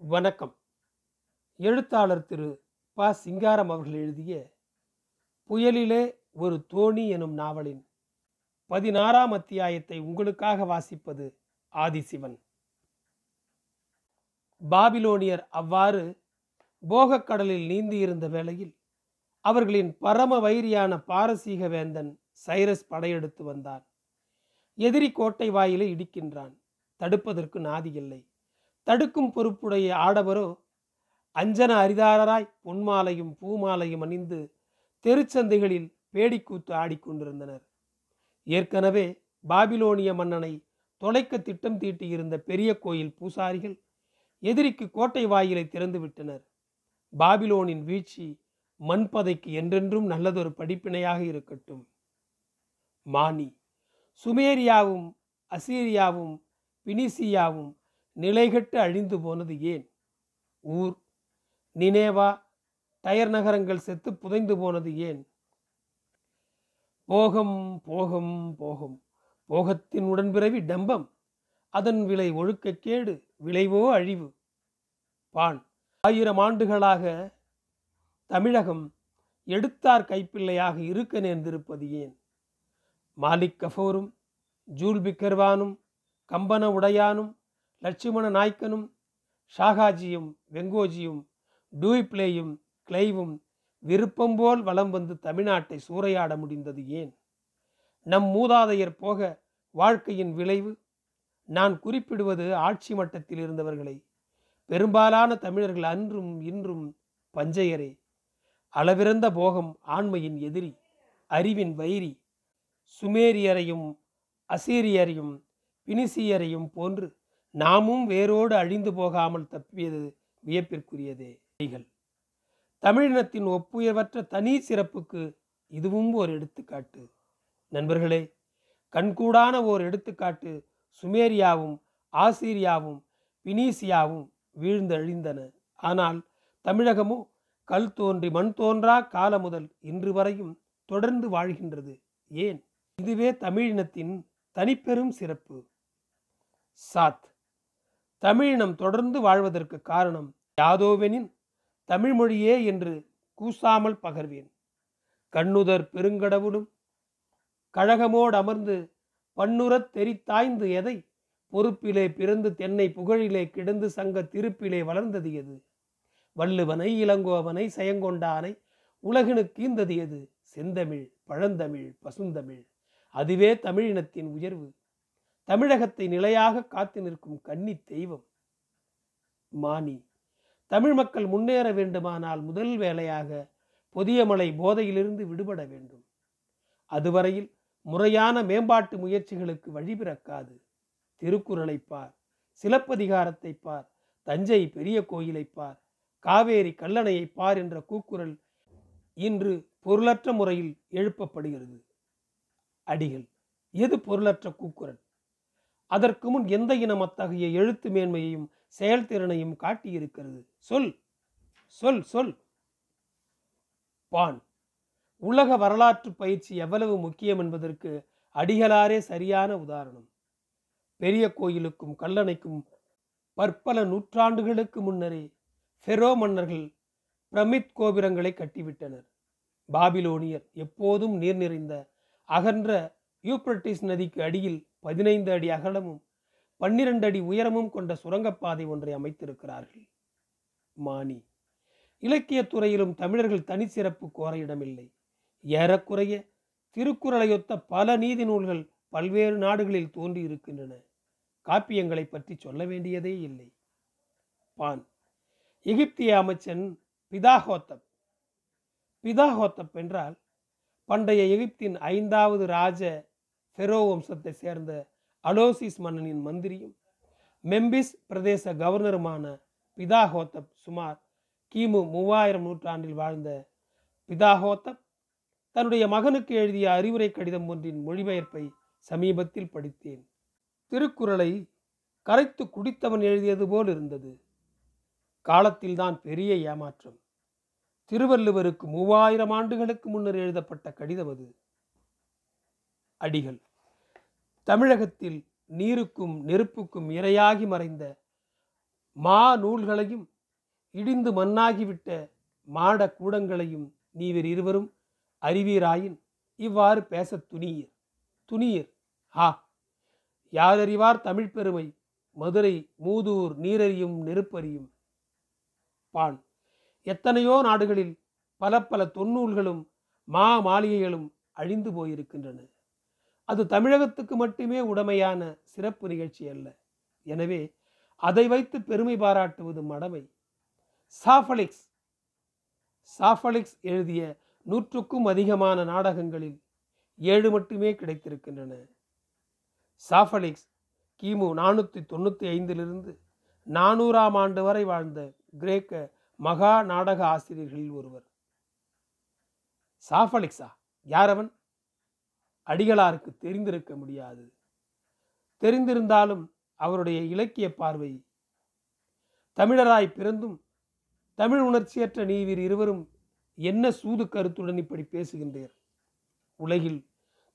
வணக்கம். எழுத்தாளர் திரு. ப. சிங்காரம் அவர்கள் எழுதிய புயலிலே ஒரு தோணி எனும் நாவலின் பதினாறாம் அத்தியாயத்தை உங்களுக்காக வாசிப்பது ஆதிசிவன். பாபிலோனியர் அவ்வாறு போகக்கடலில் நீந்தியிருந்த வேளையில் அவர்களின் பரம வைரியான பாரசீக வேந்தன் சைரஸ் படையெடுத்து வந்தான். எதிரி கோட்டை வாயிலை இடிக்கின்றான். தடுப்பதற்கு நாதி இல்லை. தடுக்கும் பொறுப்புடைய ஆடவரோ அஞ்சன அரிதாரராய் பொன்மாலையும் பூமாலையும் அணிந்து தெருச்சந்தைகளில் பேடிக்கூத்து ஆடிக்கொண்டிருந்தனர் ஏற்கனவே பாபிலோனிய மன்னனை தொலைக்க திட்டம் தீட்டியிருந்த பெரிய கோயில் பூசாரிகள் எதிரிக்கு கோட்டை வாயிலை திறந்துவிட்டனர் பாபிலோனின் வீழ்ச்சி மண்பதைக்கு என்றென்றும் நல்லதொரு படிப்பினையாக இருக்கட்டும். மானி சுமேரியாவும் அசீரியாவும் பினிசியாவும் நிலைகட்டு அழிந்து போனது ஏன்? ஊர் நினேவா டயர் நகரங்கள் செத்து புதைந்து போனது ஏன்? போகம் போகம் போகம். போகத்தின் உடன்பிறவி டம்பம். அதன் விலை ஒழுக்கக்கேடு விளைவோ அழிவு. பான் ஆயிரம் ஆண்டுகளாக தமிழகம் எடுத்தார் கைப்பிள்ளையாக இருக்க நேர்ந்திருப்பது ஏன்? மாலிக் கஃபோரும் ஜூல் பிக்கர்வானும் கம்பன உடையானும் லட்சுமண நாய்க்கனும் ஷாகாஜியும் வெங்கோஜியும் டூய்ப்ளேயும் கிளைவும் விருப்பம் போல் வலம் வந்து தமிழ்நாட்டை சூறையாட முடிந்தது ஏன்? நம் மூதாதையர் போக வாழ்க்கையின் விளைவு? நான் குறிப்பிடுவது ஆட்சி மட்டத்தில் இருந்தவர்களை. பெரும்பாலான தமிழர்கள் அன்றும் இன்றும் பஞ்சையரே. அளவிறந்த போகம் ஆண்மையின் எதிரி அறிவின் வைரி சுமேரியரையும் அசீரியரையும் பினிசியரையும் போன்று நாமும் வேரோடு அழிந்து போகாமல் தப்பியது வியப்பிற்குரியதே. தமிழினத்தின் ஒப்புயர்வற்ற தனி சிறப்புக்கு இதுவும் ஒரு எடுத்துக்காட்டு. நண்பர்களே கண்கூடான ஓர் எடுத்துக்காட்டு சுமேரியாவும் ஆசிரியாவும் பினீசியாவும் வீழ்ந்து அழிந்தன. ஆனால் தமிழகமோ கல் தோன்றி மண் தோன்றா கால முதல் இன்று வரையும் தொடர்ந்து வாழ்கின்றது. ஏன்? இதுவே தமிழினத்தின் தனிப்பெரும் சிறப்பு. சாத். தமிழினம் தொடர்ந்து வாழ்வதற்கு காரணம் யாதோவெனின் தமிழ்மொழியே என்று கூசாமல் பகர்வேன். கண்ணுதர் பெருங்கடவுளும் கழகமோடு அமர்ந்து பன்னுறத் தெரித்தாய்ந்து எதை பொறுப்பிலே பிறந்து தென்னை புகழிலே கிடந்து சங்க திருப்பிலே வளர்ந்தது எது? வள்ளுவனை இளங்கோவனை செயங்கொண்டானை உலகினுக்கு ஈந்தது எது? செந்தமிழ் பழந்தமிழ் பசுந்தமிழ் அதுவே தமிழினத்தின் உயர்வு. தமிழகத்தை நிலையாக காத்து நிற்கும் கன்னி தெய்வம் மானி. தமிழ் மக்கள் முன்னேற வேண்டுமானால் முதல் வேலையாக பொதியமலை போதையிலிருந்து விடுபட வேண்டும். அதுவரையில் முறையான மேம்பாட்டு முயற்சிகளுக்கு வழிபிறக்காது திருக்குறளை பார் சிலப்பதிகாரத்தை பார் தஞ்சை பெரிய கோயிலை பார் காவேரி கல்லணையை பார் என்ற கூக்குரல் இன்று பொருளற்ற முறையில் எழுப்பப்படுகிறது. அடிகள் எது பொருளற்ற கூக்குரல்? அதற்கு முன் எந்த இனம் அத்தகைய எழுத்து மேன்மையையும் செயல்திறனையும் காட்டியிருக்கிறது? சொல். சொல் சொல். பான். உலக வரலாற்று பயிற்சி எவ்வளவு முக்கியம் என்பதற்கு அடிகளாரே சரியான உதாரணம். பெரிய கோயிலுக்கும் கல்லணைக்கும் பற்பல நூற்றாண்டுகளுக்கு முன்னரே ஃபெரோ மன்னர்கள் பிரமித் கோபுரங்களை கட்டிவிட்டனர். பாபிலோனியர் எப்போதும் நீர் நிறைந்த அகன்ற யூப்ரட்டிஸ் நதிக்கு அடியில் பதினைந்து அடி அகலமும் பன்னிரண்டு அடி உயரமும் கொண்ட சுரங்கப்பாதை ஒன்றை அமைத்திருக்கிறார்கள். மானி இலக்கியத் துறையிலும் தமிழர்கள் தனிச்சிறப்பு கோர இடமில்லை. ஏறக்குறைய திருக்குறளையொத்த பல நீதி நூல்கள் பல்வேறு நாடுகளில் தோன்றி இருக்கின்றன காப்பியங்களை பற்றி சொல்ல வேண்டியதே இல்லை. பான் எகிப்திய அமைச்சன் பிதாஹோத்தப் பிதாஹோத்தப் என்றால் பண்டைய எகிப்தின் ஐந்தாவது ராஜ ஃபெரோ வம்சத்தை சேர்ந்த அலோசிஸ் மன்னனின் மந்திரியும் மெம்பிஸ் பிரதேச கவர்னருமான பிதாஹோத்தப் சுமார் கிமு மூவாயிரம் நூற்றாண்டில் வாழ்ந்த பிதாஹோத்தப் தன்னுடைய மகனுக்கு எழுதிய அறிவுரை கடிதம் ஒன்றின் மொழிபெயர்ப்பை சமீபத்தில் படித்தேன். திருக்குறளை கரைத்து குடித்தவன் எழுதியது போல் இருந்தது. காலத்தில்தான் பெரிய ஏமாற்றம். திருவள்ளுவருக்கு மூவாயிரம் ஆண்டுகளுக்கு முன்னர் எழுதப்பட்ட கடிதம் அது. அடிகள். தமிழகத்தில் நீருக்கும் நெருப்புக்கும் இரையாகி மறைந்த மா நூல்களையும் இடிந்து மண்ணாகிவிட்ட மாட கூடங்களையும் நீவர் இருவரும் அறிவீராயின் இவ்வாறு பேசத் துணியர். துணியர். ஆ. யாரறிவார் தமிழ் பெருமை மதுரை மூதூர் நீரறியும் நெருப்பறியும் பான். எத்தனையோ நாடுகளில் பல பல தொன்னூல்களும் மா மாளிகைகளும் அழிந்து போயிருக்கின்றன. அது தமிழகத்துக்கு மட்டுமே உடமையான சிறப்பு நிகழ்ச்சி அல்ல. எனவே அதை வைத்து பெருமை பாராட்டுவது மடமை. சாஃபலிக்ஸ் சாஃபலிக்ஸ் எழுதிய நூற்றுக்கும் அதிகமான நாடகங்களில் ஏழு மட்டுமே கிடைத்திருக்கின்றன. சாஃபலிக்ஸ் கிமு நானூற்றி தொண்ணூற்றி ஐந்திலிருந்து நானூறாம் ஆண்டு வரை வாழ்ந்த கிரேக்க மகா நாடக ஆசிரியர்களில் ஒருவர். சாஃபலிக்ஸா யாரவன் அடிகளாருக்கு தெரிந்திருக்க முடியாது. தெரிந்திருந்தாலும் அவருடைய இலக்கிய பார்வை தமிழராய் பிறந்தும் தமிழ் உணர்ச்சியற்ற நீவீர் இருவரும் என்ன சூது கருத்துடன் இப்படி பேசுகின்றீர்? உலகில்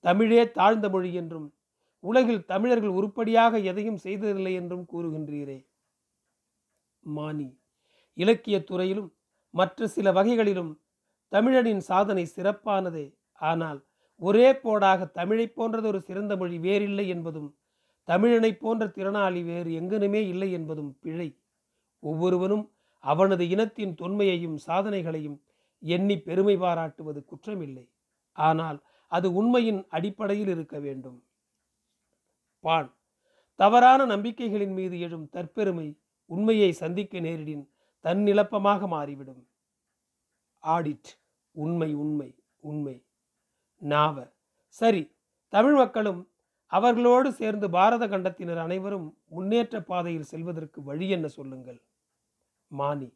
தமிழே தாழ்ந்த மொழி என்றும் உலகில் தமிழர்கள் உருப்படியாக எதையும் செய்ததில்லை என்றும் கூறுகின்றீரே. மானி இலக்கியத் துறையிலும் மற்ற சில வகைகளிலும் தமிழனின் சாதனை சிறப்பானதே. ஆனால் ஒரே போடாக தமிழைப் போன்றது ஒரு சிறந்த மொழி வேறில்லை என்பதும் தமிழனைப் போன்ற திறனாளி வேறு எங்கனுமே இல்லை என்பதும் பிழை. ஒவ்வொருவனும் அவனது இனத்தின் தொன்மையையும் சாதனைகளையும் எண்ணி பெருமை பாராட்டுவது குற்றமில்லை. ஆனால் அது உண்மையின் அடிப்படையில் இருக்க வேண்டும். பான். தவறான நம்பிக்கைகளின் மீது எழும் தற்பெருமை உண்மையை சந்திக்க நேரிடின் தன்னிழப்பமாக மாறிவிடும். ஆடிட். உண்மை உண்மை உண்மை. நாவ. சரி தமிழ் மக்களும் அவர்களோடு சேர்ந்து பாரத கண்டத்தினர் அனைவரும் முன்னேற்ற பாதையில் செல்வதற்கு வழி என்ன சொல்லுங்கள்? மானி.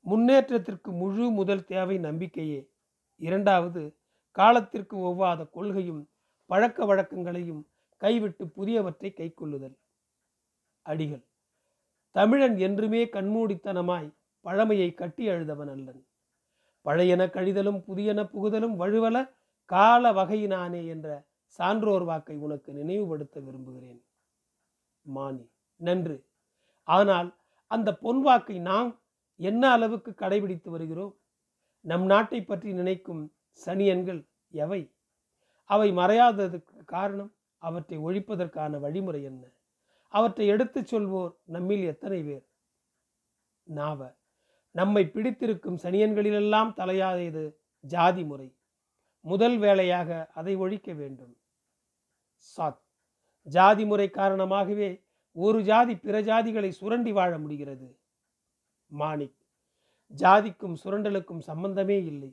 முன்னேற்றத்திற்கு முழு முதல் தேவை நம்பிக்கையே. இரண்டாவது காலத்திற்கு ஒவ்வாத கொள்கையும் பழக்க வழக்கங்களையும் கைவிட்டு புதியவற்றை கைக்கொள்ளுதல். அடிகள். தமிழன் என்றுமே கண்மூடித்தனமாய் பழமையை கட்டி அழுதவன் அல்லன். பழையன கழிதலும் புதியன புகுதலும் வழுவல கால வகையினானே என்ற சான்றோர் வாக்கை உனக்கு நினைவுபடுத்த விரும்புகிறேன். மானி. நன்று. ஆனால் அந்த பொன் வாக்கை நாம் என்ன அளவுக்கு கடைபிடித்து வருகிறோம்? நம் நாட்டை பற்றி நினைக்கும் சனியன்கள் எவை? அவை மறையாததற்கு காரணம் அவற்றை ஒழிப்பதற்கான வழிமுறை என்ன? அவற்றை எடுத்துச் சொல்வோர் நம்மில் எத்தனை பேர்? நாவ. நம்மை பிடித்திருக்கும் சனியன்களிலெல்லாம் தலையாதது ஜாதி முறை முதல் வேலையாக அதை ஒழிக்க வேண்டும். சாத். ஜாதி முறை காரணமாகவே ஒரு ஜாதி பிற ஜாதிகளை சுரண்டி வாழ முடிகிறது. மாணிக். ஜாதிக்கும் சுரண்டலுக்கும் சம்பந்தமே இல்லை.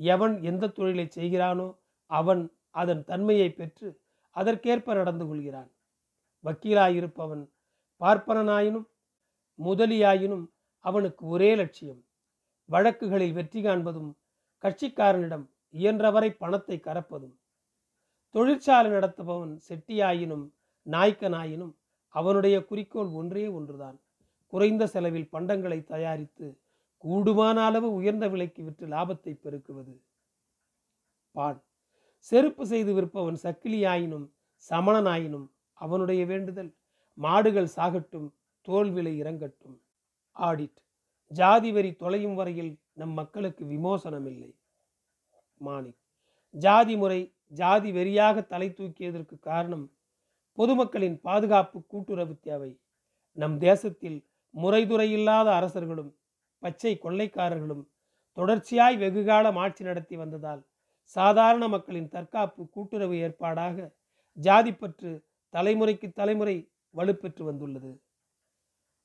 எவன் எந்த தொழிலை செய்கிறானோ அவன் அதன் தன்மையை பெற்று அதற்கேற்ப நடந்து கொள்கிறான். வக்கீலாயிருப்பவன் பார்ப்பனனாயினும் முதலியாயினும் அவனுக்கு ஒரே லட்சியம். வழக்குகளில் வெற்றி காண்பதும் கட்சிக்காரனிடம் இயன்றவரை பணத்தை கறப்பதும் தொழிற்சாலை நடத்துபவன் செட்டியாயினும் நாய்க்கனாயினும் அவனுடைய குறிக்கோள் ஒன்றே ஒன்றுதான். குறைந்த செலவில் பண்டங்களை தயாரித்து கூடுமான அளவு உயர்ந்த விலைக்கு விற்று லாபத்தை பெருக்குவது. பான் செருப்பு செய்து விற்பவன் சக்கிலியாயினும் சமணனாயினும் அவனுடைய வேண்டுதல் மாடுகள் சாகட்டும் தோல் விலை இறங்கட்டும். ஆடிட். ஜாதி வரி தொலையும் வரையில் நம் மக்களுக்கு விமோசனம் இல்லை மாணிக் ஜாதி முறை ஜாதி வெறியாக தலை தூக்கியதற்கு காரணம் பொதுமக்களின் பாதுகாப்பு கூட்டுறவு தேவை நம் தேசத்தில் முறைதுறை இல்லாத அரசர்களும் பச்சை கொள்ளைக்காரர்களும் தொடர்ச்சியாய் வெகுகாலம் ஆட்சி நடத்தி வந்ததால் சாதாரண மக்களின் தற்காப்பு கூட்டுறவு ஏற்பாடாக ஜாதிப்பற்று தலைமுறைக்கு தலைமுறை வலுப்பெற்று வந்துள்ளது.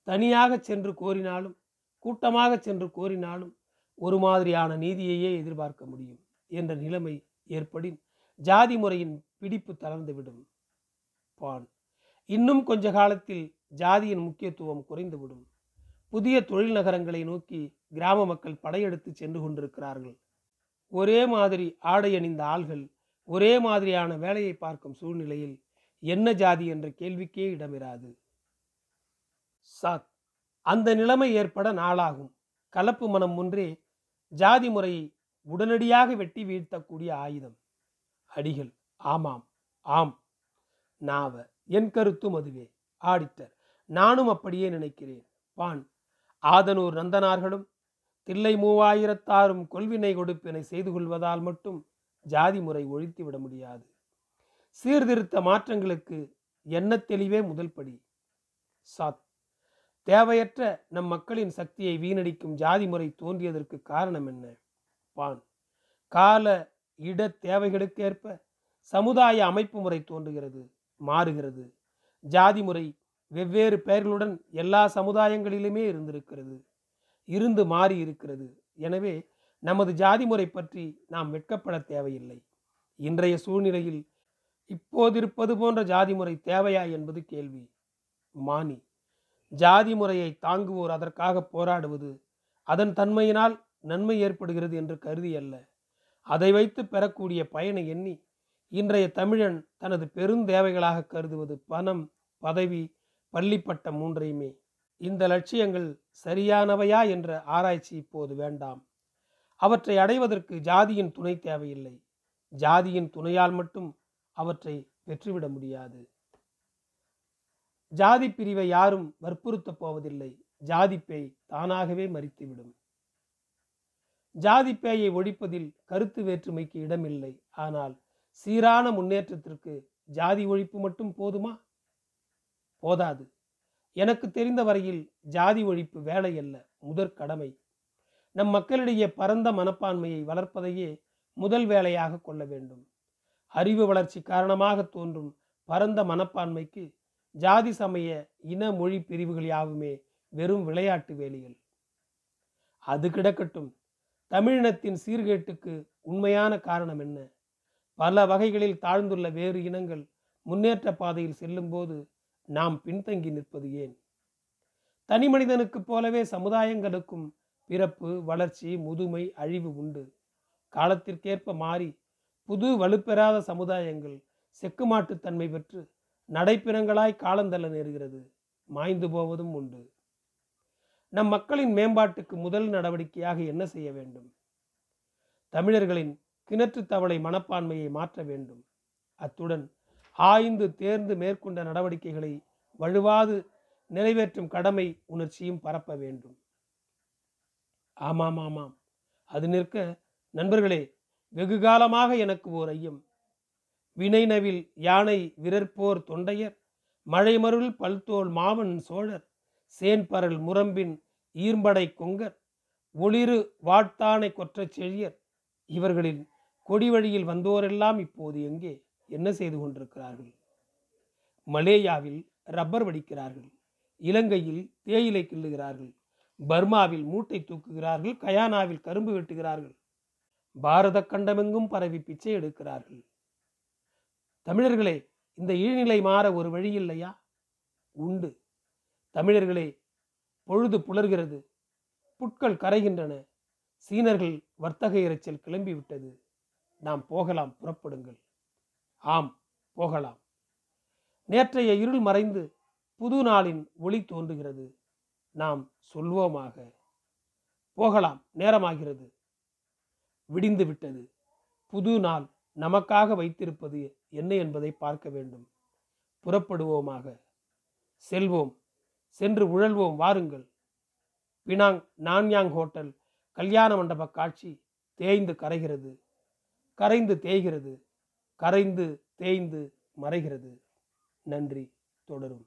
தனியாக சென்று கோரினாலும் கூட்டமாக சென்று கோரினாலும் ஒரு மாதிரியான நீதியையே எதிர்பார்க்க முடியும். என்ற நிலைமை ஏற்படின் ஜாதி முறையின் பிடிப்பு தளர்ந்துவிடும் பான். இன்னும் கொஞ்ச காலத்தில் ஜாதியின் முக்கியத்துவம் குறைந்துவிடும் புதிய தொழில் நகரங்களை நோக்கி கிராம மக்கள் படையெடுத்து சென்று கொண்டிருக்கிறார்கள். ஒரே மாதிரி ஆடை அணிந்த ஆள்கள் ஒரே மாதிரியான வேலையை பார்க்கும் சூழ்நிலையில் என்ன ஜாதி என்ற கேள்விக்கே இடமிராது. சாத். அந்த நிலைமை ஏற்பட நாளாகும். கலப்பு மனம் ஒன்றே ஜாதி முறையை உடனடியாக வெட்டி வீழ்த்தக்கூடிய ஆயுதம். அடிகள். ஆமாம் ஆம். நாவ. என் கருத்தும் அதுவே ஆடிட்டர். நானும் அப்படியே நினைக்கிறேன். பான். ஆதனூர் நந்தனார்களும் தில்லை மூவாயிரத்தாறும் கொள்வினை கொடுப்பினை செய்து கொள்வதால் மட்டும் ஜாதி முறை ஒழித்து விட முடியாது. சீர்திருத்த மாற்றங்களுக்கு எண்ண தெளிவே முதல் படி. சாத். தேவையற்ற நம் மக்களின் சக்தியை வீணடிக்கும் ஜாதி முறை தோன்றியதற்கு காரணம் என்ன? பான் கால இட தேவைகளுக்கேற்ப சமுதாய அமைப்பு முறை தோன்றுகிறது மாறுகிறது. ஜாதி முறை வெவ்வேறு பெயர்களுடன் எல்லா சமுதாயங்களிலுமே இருந்திருக்கிறது இருந்து மாறி இருக்கிறது. எனவே நமது ஜாதி முறை பற்றி நாம் வெட்கப்பட தேவையில்லை. இன்றைய சூழ்நிலையில் இப்போதிருப்பது போன்ற ஜாதி முறை தேவையா என்பது கேள்வி. மானி ஜாதி முறையை தாங்குவோர் அதற்காக போராடுவது அதன் தன்மையினால் நன்மை ஏற்படுகிறது என்று கருதி அல்ல. அதை வைத்து பெறக்கூடிய பயனை எண்ணி இன்றைய தமிழன் தனது பெருந்தேவைகளாக கருதுவது பணம் பதவி பள்ளிப்பட்டம் மூன்றையுமே. இந்த லட்சியங்கள் சரியானவையா என்ற ஆராய்ச்சி இப்போது வேண்டாம். அவற்றை அடைவதற்கு ஜாதியின் துணை தேவையில்லை. ஜாதியின் துணையால் மட்டும் அவற்றை பெற்றுவிட முடியாது. ஜாதி பிரிவை யாரும் வற்புறுத்தப் போவதில்லை. ஜாதி பேய் தானாகவே மறித்துவிடும். ஜாதி பேயை ஒழிப்பதில் கருத்து வேற்றுமைக்கு இடமில்லை. ஆனால் சீரான முன்னேற்றத்திற்கு ஜாதி ஒழிப்பு மட்டும் போதுமா? போதாது. எனக்கு தெரிந்த வரையில் ஜாதி ஒழிப்பு வேலை அல்ல முதற் கடமை. நம் மக்களிடையே பரந்த மனப்பான்மையை வளர்ப்பதையே முதல் வேலையாக கொள்ள வேண்டும். அறிவு வளர்ச்சி காரணமாக தோன்றும் பரந்த மனப்பான்மைக்கு ஜாதி சமய இன மொழி பிரிவுகள் யாவுமே வெறும் விளையாட்டு வேலிகள் அது கிடக்கட்டும். தமிழினத்தின் சீர்கேட்டுக்கு உண்மையான காரணம் என்ன? பல வகைகளில் தாழ்ந்துள்ள வேறு இனங்கள் முன்னேற்ற பாதையில் செல்லும்போது நாம் பின்தங்கி நிற்பது ஏன்? தனி மனிதனுக்குப் போலவே சமுதாயங்களுக்கும் பிறப்பு வளர்ச்சி முதுமை அழிவு உண்டு. காலத்திற்கேற்ப மாறி புது வலுப்பெறாத சமுதாயங்கள் செக்குமாட்டுத்தன்மை பெற்று நடைப்பிணங்களாய் காலந்தள்ள நேருகிறது. மாய்ந்து போவதும் உண்டு. நம் மக்களின் மேம்பாட்டுக்கு முதல் நடவடிக்கையாக என்ன செய்ய வேண்டும்? தமிழர்களின் கிணற்று தவளை மனப்பான்மையை மாற்ற வேண்டும். அத்துடன் ஆய்ந்து தேர்ந்து மேற்கொண்ட நடவடிக்கைகளை வலுவாது நிறைவேற்றும் கடமை உணர்ச்சியும் பரப்ப வேண்டும். ஆமாம் ஆமாம் அது நிற்க நண்பர்களே வெகு காலமாக எனக்கு ஓர் ஐயம். வினைநவில் யானை விரற்போர் தொண்டையர் மழைமருள் பல்தோல் மாமன் சோழர் சேன்பரல் முரம்பின் ஈர்ம்படை கொங்கர் ஒளிரு வாட்டானை கொற்றச் செழியர் இவர்களின் கொடி வழியில் வந்தோரெல்லாம் இப்போது எங்கே? என்ன செய்து கொண்டிருக்கிறார்கள்? மலேயாவில் ரப்பர் வடிக்கிறார்கள் இலங்கையில் தேயிலை கிள்ளுகிறார்கள் பர்மாவில் மூட்டை தூக்குகிறார்கள் கயானாவில் கரும்பு வெட்டுகிறார்கள் பாரத கண்டமெங்கும் பரவி பிச்சை எடுக்கிறார்கள். தமிழர்களே இந்த ஈழ்நிலை மாற ஒரு வழி இல்லையா? உண்டு. தமிழர்களே பொழுது புலர்கிறது. புட்கள் கரைகின்றன. சீனர்கள் வர்த்தக இரைச்சல் கிளம்பிவிட்டது நாம் போகலாம் புறப்படுங்கள். ஆம் போகலாம். நேற்றைய இருள் மறைந்து புது நாளின் ஒளி தோன்றுகிறது. நாம் சொல்வோமாக. போகலாம் நேரமாகிறது. விடிந்து விட்டது. புது நாள் நமக்காக வைத்திருப்பது என்ன என்பதை பார்க்க வேண்டும். புறப்படுவோமாக. செல்வோம். சென்று உழல்வோம் வாருங்கள். பினாங் நான்யாங் ஹோட்டல் கல்யாண மண்டப காட்சி தேய்ந்து கரைகிறது. கரைந்து தேய்கிறது. கரைந்து தேய்ந்து மறைகிறது. நன்றி. தொடரும்.